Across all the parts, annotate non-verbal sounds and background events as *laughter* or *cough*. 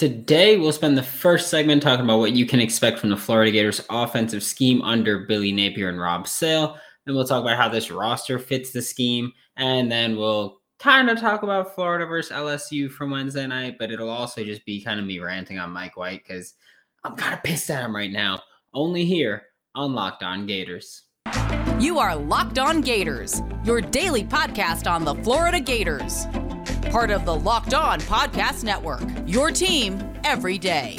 Today, we'll spend the first segment talking about what you can expect from the Florida Gators offensive scheme under Billy Napier and Rob Sale. Then we'll talk about how this roster fits the scheme. And then we'll kind of talk about Florida versus LSU from Wednesday night, but it'll also just be kind of me ranting on Mike White because I'm kind of pissed at him right now. Only here on Locked On Gators. You are Locked On Gators, your daily podcast on the Florida Gators part of the Locked On Podcast Network. Your team every day.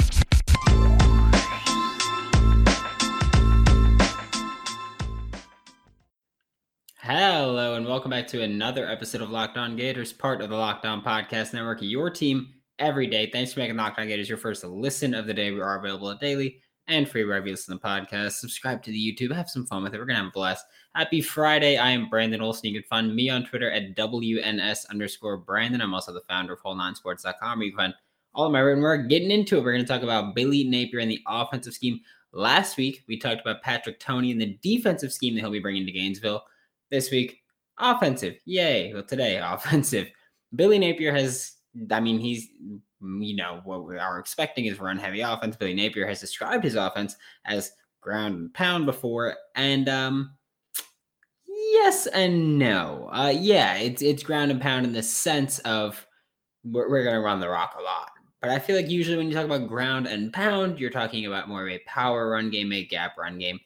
Hello, and welcome back to another episode of Locked On Gators, part of the Locked On Podcast Network. Your team every day. Thanks for making Locked On Gators your first listen of the day. We are available daily and free listen to the podcast. Subscribe to the YouTube. Have some fun with it. We're going to have a blast. Happy Friday. I am Brandon Olson. You can find me on Twitter at WNS underscore Brandon. I'm also the founder of whole9sports.com where you can find all of my written work. Getting into it, we're going to talk about Billy Napier and the offensive scheme. Last week, we talked about Patrick Toney and the defensive scheme that he'll be bringing to Gainesville. This week, offensive. Yay. Well, today, *laughs* offensive. Billy Napier has, I mean, he's you know, what we are expecting is run heavy offense. Billy Napier has described his offense as ground and pound before. And um yes and no. Uh yeah, it's it's ground and pound in the sense of we're, we're gonna run the rock a lot. But I feel like usually when you talk about ground and pound, you're talking about more of a power run game, a gap run game.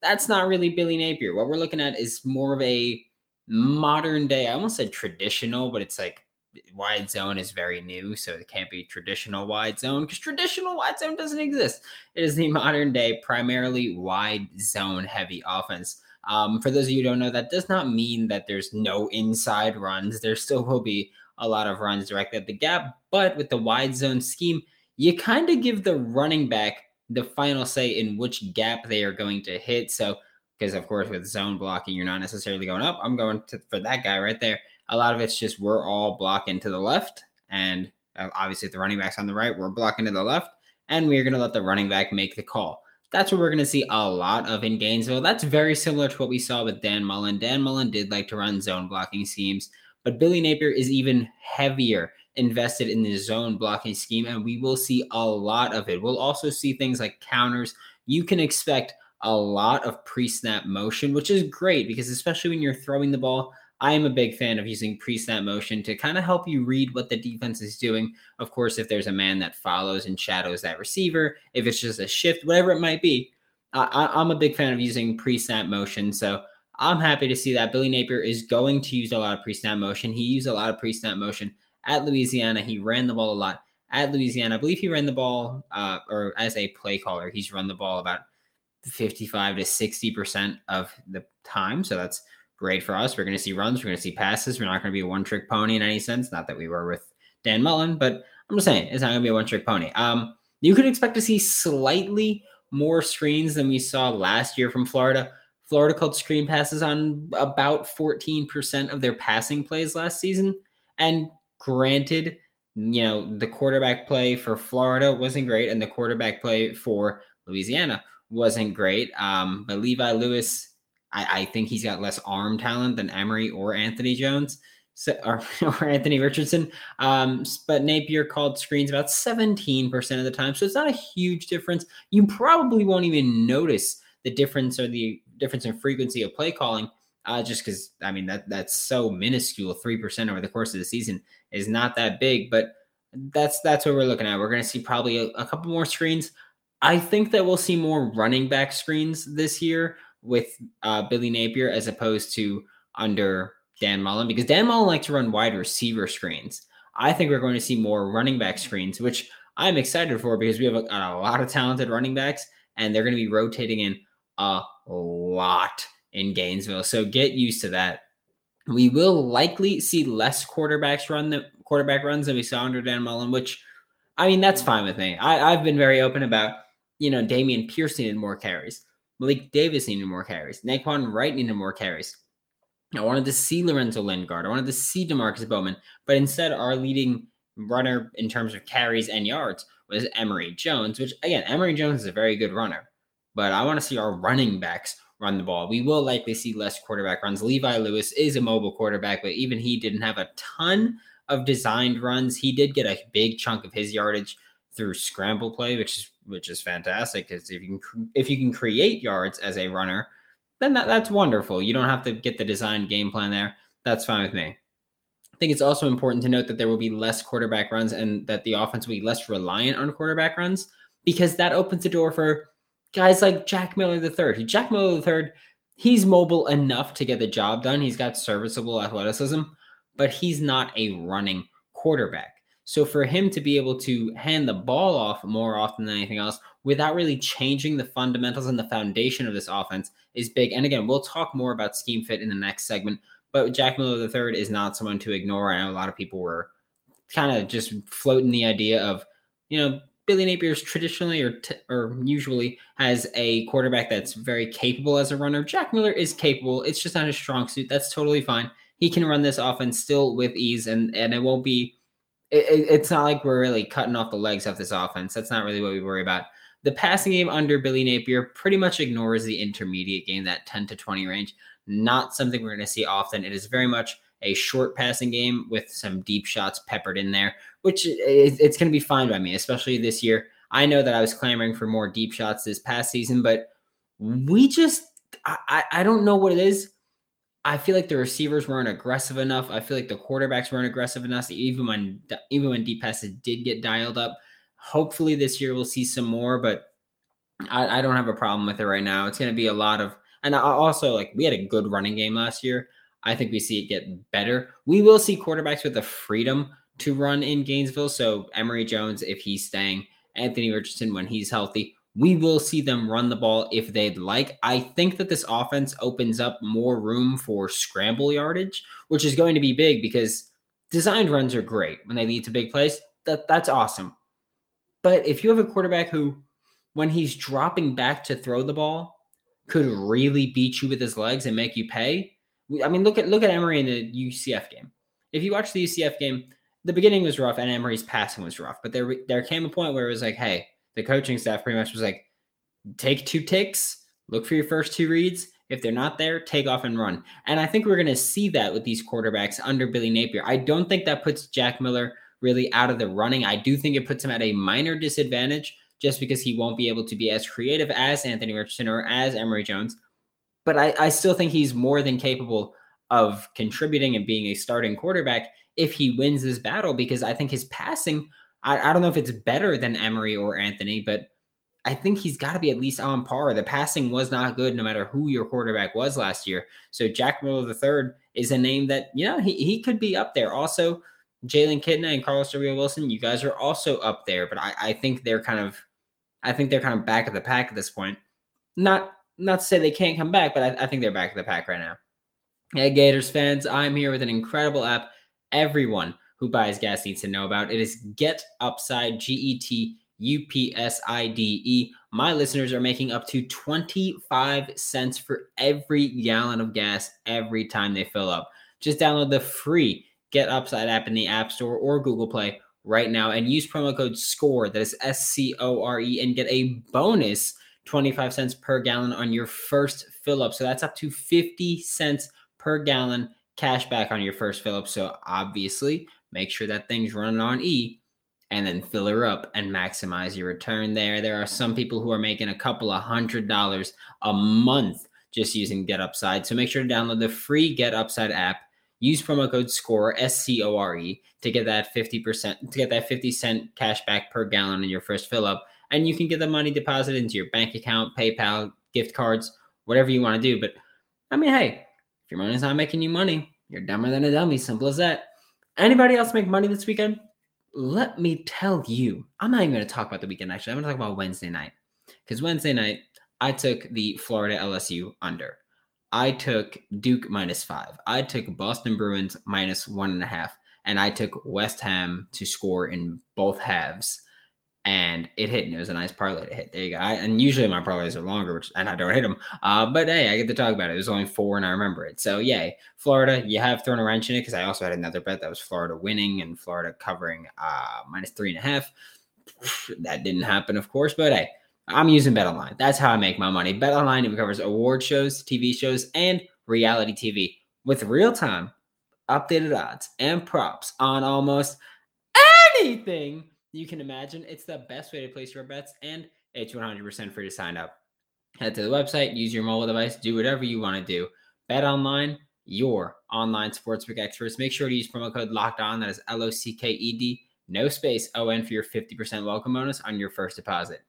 That's not really Billy Napier. What we're looking at is more of a modern day, I almost said traditional, but it's like wide zone is very new, so it can't be traditional wide zone because traditional wide zone doesn't exist. It is the modern day, primarily wide zone heavy offense. Um, for those of you who don't know, that does not mean that there's no inside runs. There still will be a lot of runs directly at the gap, but with the wide zone scheme, you kind of give the running back the final say in which gap they are going to hit. So, because of course, with zone blocking, you're not necessarily going up. I'm going to, for that guy right there a lot of it's just we're all blocking to the left, and uh, obviously if the running back's on the right, we're blocking to the left, and we're going to let the running back make the call. That's what we're going to see a lot of in Gainesville. That's very similar to what we saw with Dan Mullen. Dan Mullen did like to run zone blocking schemes, but Billy Napier is even heavier invested in the zone blocking scheme, and we will see a lot of it. We'll also see things like counters. You can expect a lot of pre snap motion, which is great because, especially when you're throwing the ball I am a big fan of using pre-snap motion to kind of help you read what the defense is doing. Of course, if there's a man that follows and shadows that receiver, if it's just a shift, whatever it might be, I, I'm a big fan of using pre-snap motion. So I'm happy to see that Billy Napier is going to use a lot of pre-snap motion. He used a lot of pre-snap motion at Louisiana. He ran the ball a lot at Louisiana. I believe he ran the ball, uh, or as a play caller, he's run the ball about 55 to 60 percent of the time. So that's great for us. We're going to see runs, we're going to see passes. We're not going to be a one trick pony in any sense. Not that we were with Dan Mullen, but I'm just saying it's not going to be a one trick pony. Um, you could expect to see slightly more screens than we saw last year from Florida. Florida called screen passes on about 14% of their passing plays last season. And granted, you know, the quarterback play for Florida wasn't great, and the quarterback play for Louisiana wasn't great. Um, but Levi Lewis I, I think he's got less arm talent than Emory or Anthony Jones. So, *laughs* or, or, Anthony Richardson. Um, but Napier called screens about 17% of the time. So it's not a huge difference. You probably won't even notice the difference or the difference in frequency of play calling. Uh, just because I mean that that's so minuscule, three percent over the course of the season is not that big, but that's that's what we're looking at. We're going to see probably a, a couple more screens. I think that we'll see more running back screens this year with uh, Billy Napier as opposed to under Dan Mullen because Dan Mullen likes to run wide receiver screens. I think we're going to see more running back screens, which I'm excited for because we have a, a lot of talented running backs and they're going to be rotating in a lot in Gainesville. So get used to that. We will likely see less quarterbacks run the quarterback runs than we saw under Dan Mullen, which I mean that's fine with me. I, I've been very open about you know Dameon Pierce and more carries. Malik Davis needed more carries. Nay'Quan Wright needed more carries. I wanted to see Lorenzo Lingard. I wanted to see Demarkus Bowman. But instead, our leading runner in terms of carries and yards was Emory Jones, which, again, Emory Jones is a very good runner. But I want to see our running backs run the ball. We will likely see less quarterback runs. Levi Lewis is a mobile quarterback, but even he didn't have a ton of designed runs. He did get a big chunk of his yardage through scramble play, which is which is fantastic. Because if you can if you can create yards as a runner, then that, that's wonderful. You don't have to get the design game plan there. That's fine with me. I think it's also important to note that there will be less quarterback runs and that the offense will be less reliant on quarterback runs because that opens the door for guys like Jack Miller III. Jack Miller III, he's mobile enough to get the job done. He's got serviceable athleticism, but he's not a running quarterback. So for him to be able to hand the ball off more often than anything else without really changing the fundamentals and the foundation of this offense is big. And again, we'll talk more about scheme fit in the next segment. But Jack Miller III is not someone to ignore. Know a lot of people were kind of just floating the idea of, you know, Billy Napier's traditionally or t- or usually has a quarterback that's very capable as a runner. Jack Miller is capable. It's just not his strong suit. That's totally fine. He can run this offense still with ease, and and it won't be. It, it's not like we're really cutting off the legs of this offense. That's not really what we worry about. The passing game under Billy Napier pretty much ignores the intermediate game, that 10 to 20 range. Not something we're going to see often. It is very much a short passing game with some deep shots peppered in there, which it's going to be fine by me, especially this year. I know that I was clamoring for more deep shots this past season, but we just, I, I don't know what it is. I feel like the receivers weren't aggressive enough. I feel like the quarterbacks weren't aggressive enough. Even when even when deep passes did get dialed up, hopefully this year we'll see some more. But I, I don't have a problem with it right now. It's going to be a lot of, and also like we had a good running game last year. I think we see it get better. We will see quarterbacks with the freedom to run in Gainesville. So Emory Jones, if he's staying, Anthony Richardson when he's healthy, we will see them run the ball if they'd like. I think that this offense opens up more room for scramble yardage, which is going to be big because designed runs are great when they lead to big plays. That that's awesome. But if you have a quarterback who, when he's dropping back to throw the ball, could really beat you with his legs and make you pay, I mean, look at look at Emory in the UCF game. If you watch the UCF game, the beginning was rough and Emory's passing was rough, but there there came a point where it was like, hey, the coaching staff pretty much was like, take two ticks, look for your first two reads. If they're not there, take off and run. And I think we're going to see that with these quarterbacks under Billy Napier. I don't think that puts Jack Miller really out of the running. I do think it puts him at a minor disadvantage just because he won't be able to be as creative as Anthony Richardson or as Emory Jones but I, I still think he's more than capable of contributing and being a starting quarterback if he wins this battle because I think his passing, I, I don't know if it's better than Emory or Anthony, but I think he's got to be at least on par. The passing was not good no matter who your quarterback was last year. So Jack Miller III is a name that, you know, he, he could be up there. Also, Jalon Kitna and Carlos Rio Wilson, you guys are also up there, but I, I think they're kind of I think they're kind of back of the pack at this point. Not not to say they can't come back, but I, I think they're back in the pack right now. Hey, Gators fans, I'm here with an incredible app everyone who buys gas needs to know about. It is Get Upside, G E T U P S I D E. My listeners are making up to 25 cents for every gallon of gas every time they fill up. Just download the free Get Upside app in the App Store or Google Play right now and use promo code SCORE, that is S C O R E, and get a bonus 25 cents per gallon on your first fill up. So that's up to 50 cents per gallon cash back on your first fill up. So obviously, make sure that thing's running on E and then fill her up and maximize your return there. There are some people who are making a couple of hundred dollars a month just using Get Upside. So make sure to download the free Get Upside app. Use promo code SCORE, S C O R E, to get that 50% to get that 50 cent cash back per gallon in your first fill up and you can get the money deposited into your bank account, PayPal, gift cards, whatever you want to do. But I mean, hey, if your money's not making you money, you're dumber than a dummy. Simple as that. Anybody else make money this weekend? Let me tell you, I'm not even going to talk about the weekend. Actually, I'm going to talk about Wednesday night because Wednesday night I took the Florida LSU under. I took Duke minus five. I took Boston Bruins minus one and a half, and I took West Ham to score in both halves and it hit. And it was a nice parlay to hit. There you go. I, and usually my parlays are longer, which and I don't hit them. Uh, but hey, I get to talk about it. It was only four, and I remember it. So yay, Florida. You have thrown a wrench in it because I also had another bet that was Florida winning and Florida covering uh, minus three and a half. *sighs* That didn't happen, of course. But hey, I'm using BetOnline. That's how I make my money. BetOnline it covers award shows, TV shows, and reality TV with real time, updated odds and props on almost anything you can imagine. It's the best way to place your bets, and it's 100% free to sign up. Head to the website, use your mobile device, do whatever you want to do. Bet online, your online sportsbook experts. Make sure to use promo code Locked On. That is L O C K E D, no space O N for your 50% welcome bonus on your first deposit.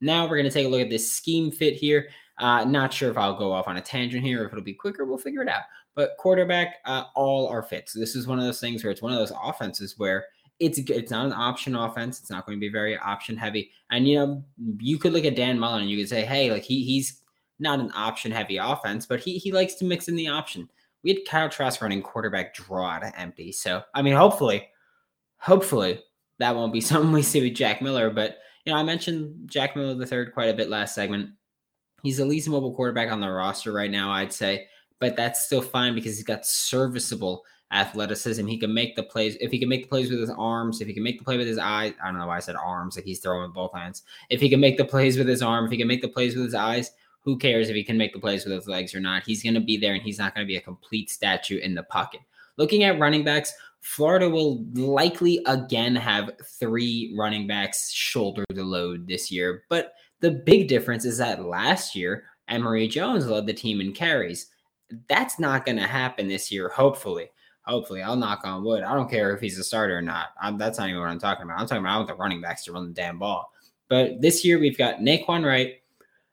Now we're going to take a look at this scheme fit here. Uh, not sure if I'll go off on a tangent here, if it'll be quicker, we'll figure it out. But quarterback, uh, all are fits. This is one of those things where it's one of those offenses where it's it's not an option offense. It's not going to be very option heavy. And you know, you could look at Dan Mullen and you could say, hey, like he he's not an option heavy offense, but he he likes to mix in the option. We had Kyle Trask running quarterback draw to empty. So I mean, hopefully, hopefully that won't be *laughs* something we see with Jack Miller. But you know, I mentioned Jack Miller the third quite a bit last segment. He's the least mobile quarterback on the roster right now, I'd say, but that's still fine because he's got serviceable athleticism. He can make the plays. If he can make the plays with his arms, if he can make the play with his eyes, I don't know why I said arms, like he's throwing with both hands. If he can make the plays with his arm, if he can make the plays with his eyes, who cares if he can make the plays with his legs or not? He's going to be there and he's not going to be a complete statue in the pocket. Looking at running backs, Florida will likely again have three running backs shoulder the load this year. But the big difference is that last year, Emory Jones led the team in carries. That's not going to happen this year, hopefully. Hopefully, I'll knock on wood. I don't care if he's a starter or not. I'm, that's not even what I'm talking about. I'm talking about I want the running backs to run the damn ball. But this year, we've got Nay'Quan Wright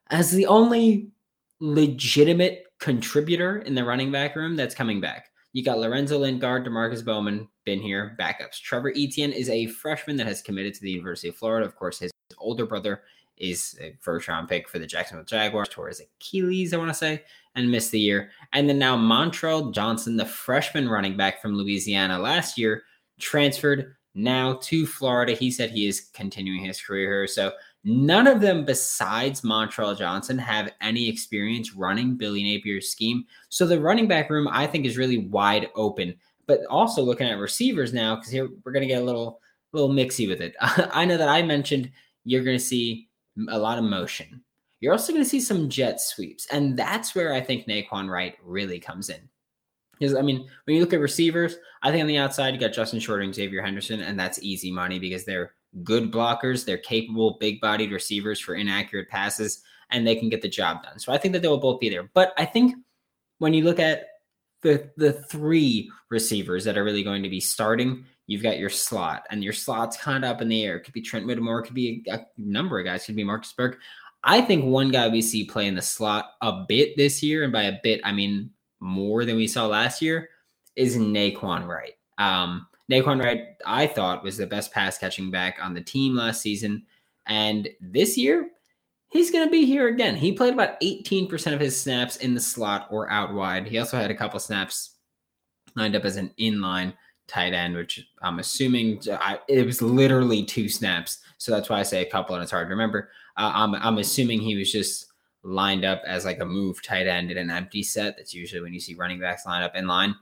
as the only legitimate contributor in the running back room that's coming back. You got Lorenzo Lingard, Demarkus Bowman, been here, backups. Trevor Etienne is a freshman that has committed to the University of Florida. Of course, his older brother is a first round pick for the Jacksonville Jaguars, his Achilles, I want to say, and missed the year. And then now Montrell Johnson, the freshman running back from Louisiana last year, transferred now to Florida. He said he is continuing his career here. So none of them besides Montrell Johnson have any experience running Billy Napier's scheme. So the running back room, I think, is really wide open. But also looking at receivers now, because here we're going to get a little, little mixy with it. *laughs* I know that I mentioned you're going to see a lot of motion. You're also going to see some jet sweeps, and that's where I think Nay'Quan Wright really comes in. Because I mean, when you look at receivers, I think on the outside you got Justin Shorter and Xavier Henderson, and that's easy money because they're good blockers, they're capable, big-bodied receivers for inaccurate passes, and they can get the job done. So I think that they will both be there. But I think when you look at the the three receivers that are really going to be starting, you've got your slot, and your slot's kind of up in the air. It could be Trent Whittemore, it could be a, a number of guys, it could be Marcus Burke. I think one guy we see play in the slot a bit this year, and by a bit I mean more than we saw last year, is Nay'Quan Wright. Um, Nay'Quan Wright, I thought, was the best pass catching back on the team last season. And this year, he's going to be here again. He played about 18% of his snaps in the slot or out wide. He also had a couple snaps lined up as an inline tight end, which I'm assuming I, it was literally two snaps. So that's why I say a couple, and it's hard to remember. Uh, I'm I'm assuming he was just lined up as like a move tight end in an empty set. That's usually when you see running backs line up in line.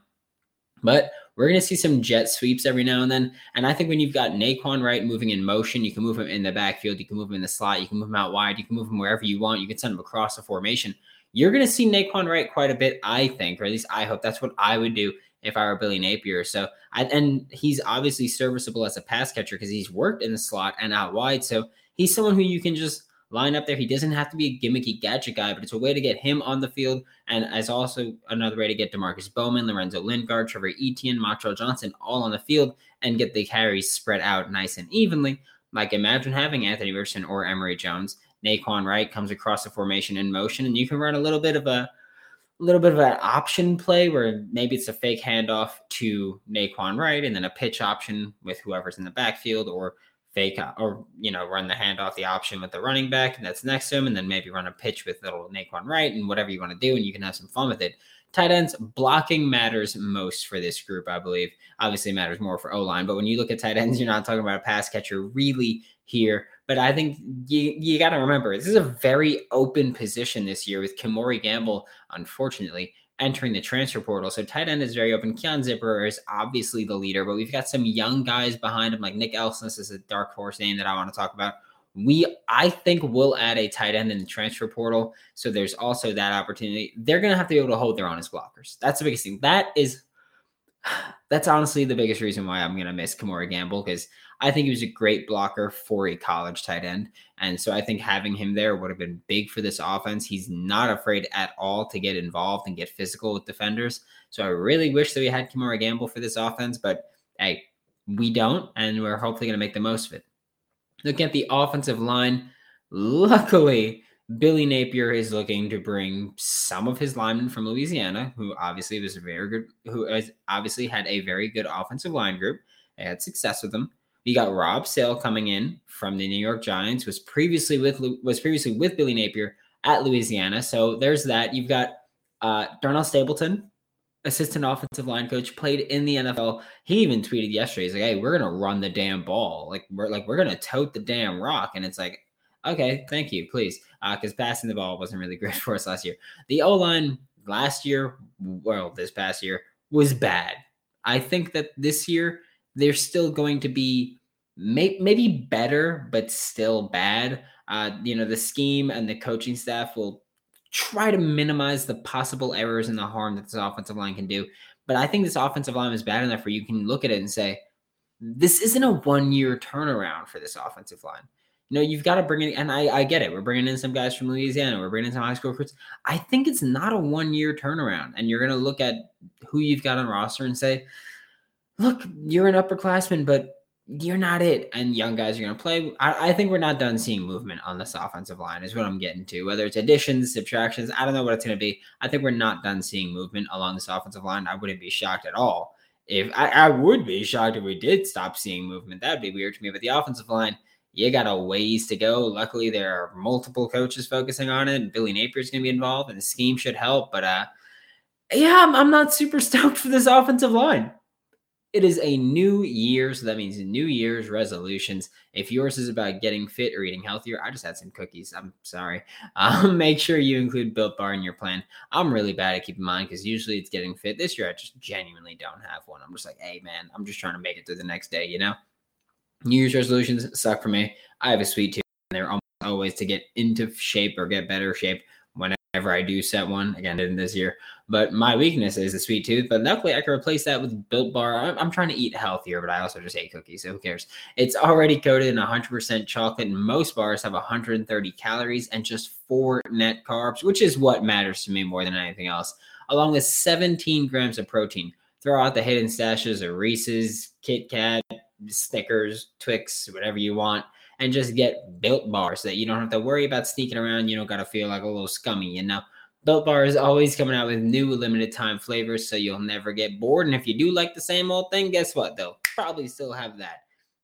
But we're going to see some jet sweeps every now and then. And I think when you've got Nay'Quan Wright moving in motion, you can move him in the backfield, you can move him in the slot, you can move him out wide, you can move him wherever you want, you can send him across the formation. You're going to see Nay'Quan Wright quite a bit, I think, or at least I hope that's what I would do if I were Billy Napier. So, I, and he's obviously serviceable as a pass catcher because he's worked in the slot and out wide. So he's someone who you can just line up there. He doesn't have to be a gimmicky gadget guy, but it's a way to get him on the field. And as also another way to get Demarkus Bowman, Lorenzo Lingard, Trevor Etienne, Montrell Johnson all on the field and get the carries spread out nice and evenly. Like imagine having Anthony Richardson or Emory Jones. Nay'Quan Wright comes across the formation in motion, and you can run a little bit of a a little bit of an option play where maybe it's a fake handoff to Nay'Quan Wright and then a pitch option with whoever's in the backfield or fake uh, or you know run the handoff the option with the running back that's next to him and then maybe run a pitch with little Nay'Quan Wright and whatever you want to do and you can have some fun with it. Tight ends blocking matters most for this group, I believe. Obviously matters more for O line, but when you look at tight ends, you're not talking about a pass catcher really here. But I think you you got to remember this is a very open position this year with Kemore Gamble, unfortunately, entering the transfer portal. So tight end is very open. Keon Zipper is obviously the leader, but we've got some young guys behind him, like Nick Elstrom is a dark horse name that I want to talk about. We, I think, will add a tight end in the transfer portal. So there's also that opportunity. They're going to have to be able to hold their honest blockers. That's the biggest thing. That is that's honestly the biggest reason why I'm going to miss Kemore Gamble because I think he was a great blocker for a college tight end. And so I think having him there would have been big for this offense. He's not afraid at all to get involved and get physical with defenders. So I really wish that we had Kemore Gamble for this offense, but hey, we don't, and we're hopefully going to make the most of it. Looking at the offensive line, luckily, Billy Napier is looking to bring some of his linemen from Louisiana, who obviously was a very good, who obviously had a very good offensive line group. They had success with them. We got Rob Sale coming in from the New York Giants, was previously with was previously with Billy Napier at Louisiana. So there's that. You've got uh, Darnell Stapleton, assistant offensive line coach, played in the NFL. He even tweeted yesterday, he's like, "Hey, we're gonna run the damn ball. Like we're like we're gonna tote the damn rock." And it's like, okay, thank you, please, because uh, passing the ball wasn't really *laughs* great for us last year. The O line last year, well, this past year was bad. I think that this year they're still going to be may- maybe better, but still bad. Uh, you know, the scheme and the coaching staff will try to minimize the possible errors and the harm that this offensive line can do. But I think this offensive line is bad enough where you can look at it and say, this isn't a one year turnaround for this offensive line. You know, you've got to bring in, and I, I get it. We're bringing in some guys from Louisiana. We're bringing in some high school recruits. I think it's not a one year turnaround. And you're going to look at who you've got on roster and say, look, you're an upperclassman, but you're not it. And young guys are going to play. I, I, think we're not done seeing movement on this offensive line, is what I'm getting to. Whether it's additions, subtractions, I don't know what it's going to be. I think we're not done seeing movement along this offensive line. I wouldn't be shocked at all. If I, I would be shocked if we did stop seeing movement, that'd be weird to me. But the offensive line, you got a ways to go. Luckily, there are multiple coaches focusing on it, and Billy Napier is going to be involved, and the scheme should help. But uh, yeah, I'm, I'm not super *laughs* stoked for this offensive line. It is a new year, so that means New Year's resolutions. If yours is about getting fit or eating healthier, I just had some cookies. I'm sorry. *laughs* Um, make sure you include Built Bar in your plan. I'm really bad at keeping mine because usually it's getting fit. This year, I just genuinely don't have one. I'm just like, hey, man, I'm just trying to make it through the next day, you know? New Year's resolutions suck for me. I have a sweet tooth, and they're almost always to get into shape or get better shape whenever I do set one. Again, didn't this year. But my weakness is the sweet tooth. But luckily, I can replace that with Built Bar. I'm, I'm trying to eat healthier, but I also just ate cookies. So who cares? It's already coated in 100% chocolate, and most bars have 130 calories and just four net carbs, which is what matters to me more than anything else, along with 17 grams of protein. Throw out the hidden stashes of Reese's, Kit Kat, Snickers, Twix, whatever you want, and just get built bars so that you don't have to worry about sneaking around. You don't got to feel like a little scummy, you know. Built Bar is always coming out with new limited time flavors, so you'll never get bored. And if you do like the same old thing, guess what? They'll probably still have that.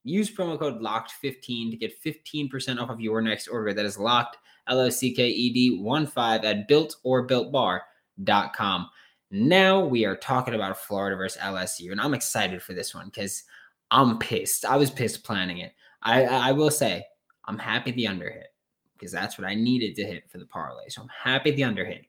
Use promo code LOCKED15 to get 15% off of your next order. That is locked, L O C K E D 1 5 at built or builtbar.com. Now we are talking about Florida versus LSU, and I'm excited for this one because I'm pissed. I was pissed planning it. I I will say I'm happy the under hit because that's what I needed to hit for the parlay. So I'm happy the under hit.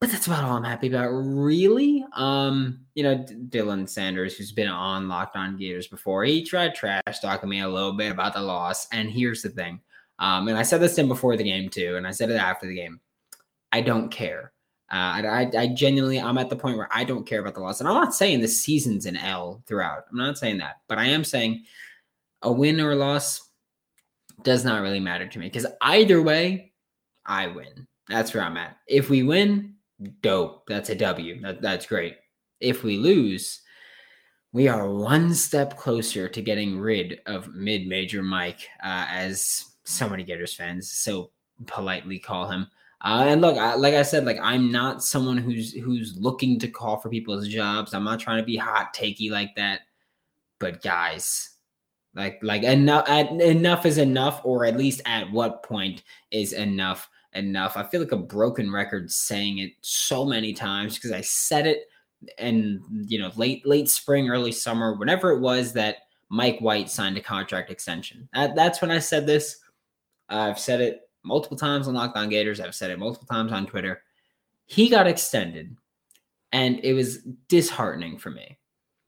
But that's about all I'm happy about, really. Um, you know, Dylan Sanders, who's been on Locked On Gators before, he tried trash talking me a little bit about the loss. And here's the thing. Um, and I said this to him before the game too, and I said it after the game. I don't care. Uh, I, I, genuinely, I'm at the point where I don't care about the loss. And I'm not saying the season's an L throughout. I'm not saying that. But I am saying a win or a loss does not really matter to me because either way, I win. That's where I'm at. If we win, dope. That's a W. That, that's great. If we lose, we are one step closer to getting rid of mid major Mike, uh, as so many Gators fans so politely call him. Uh, and look, I, like I said, like I'm not someone who's who's looking to call for people's jobs. I'm not trying to be hot takey like that. But guys, like like enough enough is enough, or at least at what point is enough enough? I feel like a broken record saying it so many times because I said it and you know late late spring, early summer, whenever it was that Mike White signed a contract extension. That, that's when I said this. I've said it multiple times on Locked On Gators. I've said it multiple times on Twitter. He got extended, and it was disheartening for me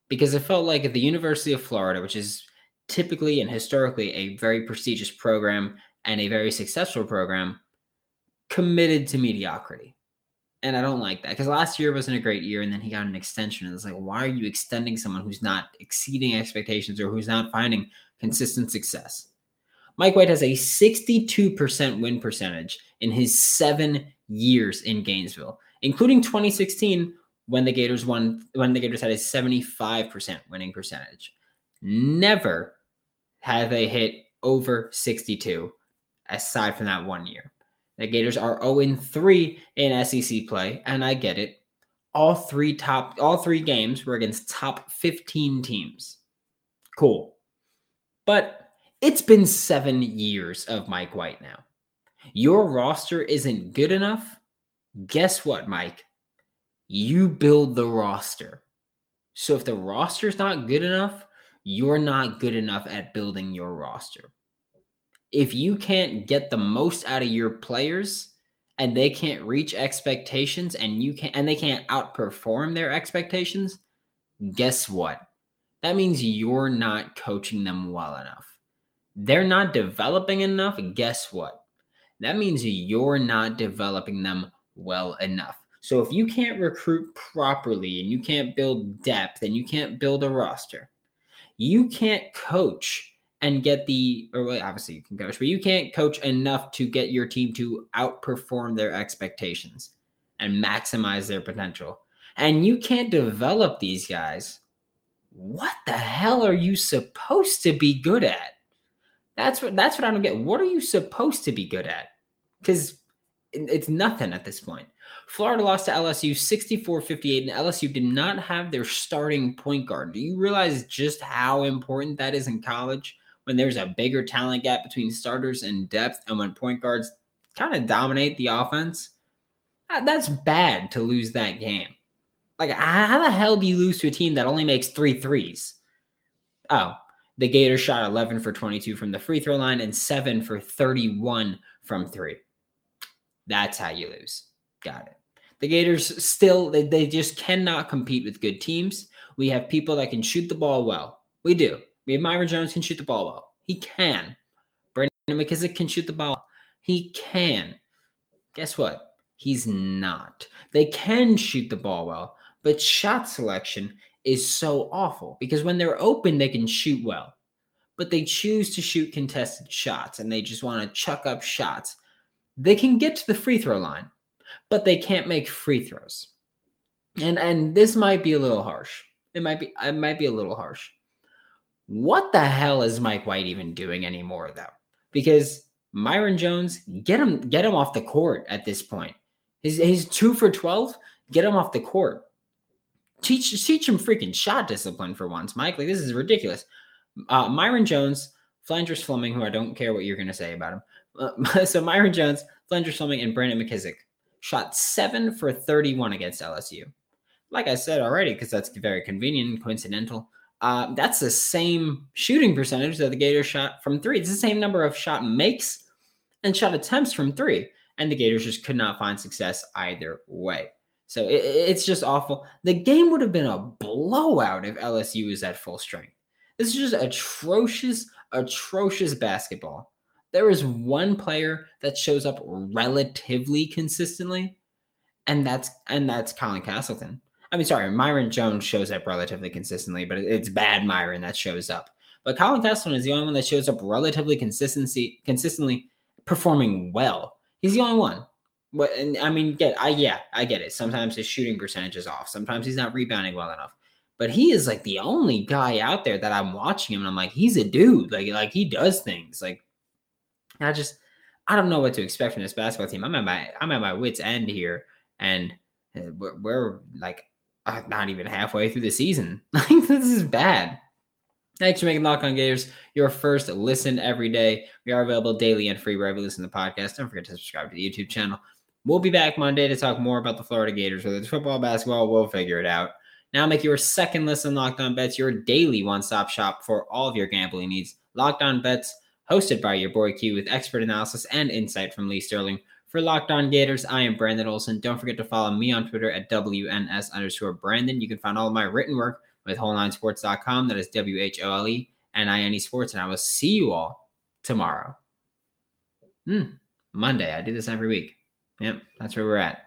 because it felt like at the University of Florida, which is typically and historically a very prestigious program and a very successful program, committed to mediocrity. And I don't like that because last year wasn't a great year, and then he got an extension. And it's like, why are you extending someone who's not exceeding expectations or who's not finding consistent success? Mike White has a 62% win percentage in his seven years in Gainesville, including 2016 when the Gators won, when the Gators had a 75% winning percentage. Never have they hit over 62 aside from that one year. The Gators are 0 3 in SEC play, and I get it. All three top, all three games were against top 15 teams. Cool. But it's been seven years of Mike White now. Your roster isn't good enough. Guess what, Mike? You build the roster. So if the roster's not good enough, you're not good enough at building your roster if you can't get the most out of your players and they can't reach expectations and you can and they can't outperform their expectations, guess what? That means you're not coaching them well enough. They're not developing enough. Guess what? That means you're not developing them well enough. So if you can't recruit properly and you can't build depth and you can't build a roster, you can't coach and get the or obviously you can coach, but you can't coach enough to get your team to outperform their expectations and maximize their potential. And you can't develop these guys. What the hell are you supposed to be good at? That's what that's what I don't get. What are you supposed to be good at? Because it's nothing at this point. Florida lost to LSU 64 58, and LSU did not have their starting point guard. Do you realize just how important that is in college? when there's a bigger talent gap between starters and depth, and when point guards kind of dominate the offense, uh, that's bad to lose that game. Like, how the hell do you lose to a team that only makes three threes? Oh, the Gators shot 11 for 22 from the free throw line and 7 for 31 from three. That's how you lose. Got it. The Gators still, they, they just cannot compete with good teams. We have people that can shoot the ball well. We do. We have Myreon Jones can shoot the ball well. He can. Brandon McKissic can shoot the ball. He can. Guess what? He's not. They can shoot the ball well, but shot selection is so awful because when they're open, they can shoot well, but they choose to shoot contested shots and they just want to chuck up shots. They can get to the free throw line, but they can't make free throws. And and this might be a little harsh. It might be it might be a little harsh. What the hell is Mike White even doing anymore, though? Because Myreon Jones, get him, get him off the court at this point. He's, he's two for 12. Get him off the court. Teach, teach him freaking shot discipline for once, Mike. Like, this is ridiculous. Uh, Myreon Jones, Phlandrous Fleming, who I don't care what you're going to say about him. Uh, *laughs* so Myreon Jones, Phlandrous Fleming, and Brandon McKissic shot seven for 31 against LSU. Like I said already, because that's very convenient and coincidental. Uh, that's the same shooting percentage that the Gators shot from three. It's the same number of shot makes and shot attempts from three. And the Gators just could not find success either way. So it, it's just awful. The game would have been a blowout if LSU was at full strength. This is just atrocious, atrocious basketball. There is one player that shows up relatively consistently, and that's and that's Colin Castleton. I mean, sorry, Myreon Jones shows up relatively consistently, but it's bad Myreon that shows up. But Colin Castleton is the only one that shows up relatively consistency consistently performing well. He's the only one. But and I mean, get I yeah, I get it. Sometimes his shooting percentage is off. Sometimes he's not rebounding well enough. But he is like the only guy out there that I'm watching him and I'm like, he's a dude. Like, like he does things. Like I just I don't know what to expect from this basketball team. I'm at my I'm at my wits end here, and uh, we're, we're like uh, not even halfway through the season. *laughs* Like this is bad. Thanks for making Locked On Gators your first listen every day. We are available daily and free wherever you listen to the podcast. Don't forget to subscribe to the YouTube channel. We'll be back Monday to talk more about the Florida Gators, whether it's football, basketball, we'll figure it out. Now make your second listen Locked On Bets your daily one-stop shop for all of your gambling needs. Locked On Bets, hosted by your boy Q with expert analysis and insight from Lee Sterling. For Locked On Gators, I am Brandon Olson. Don't forget to follow me on Twitter at WNS underscore Brandon. You can find all of my written work with whole9sports.com. That is W H O L E N I N E sports. And I will see you all tomorrow. Hmm, Monday. I do this every week. Yep, that's where we're at.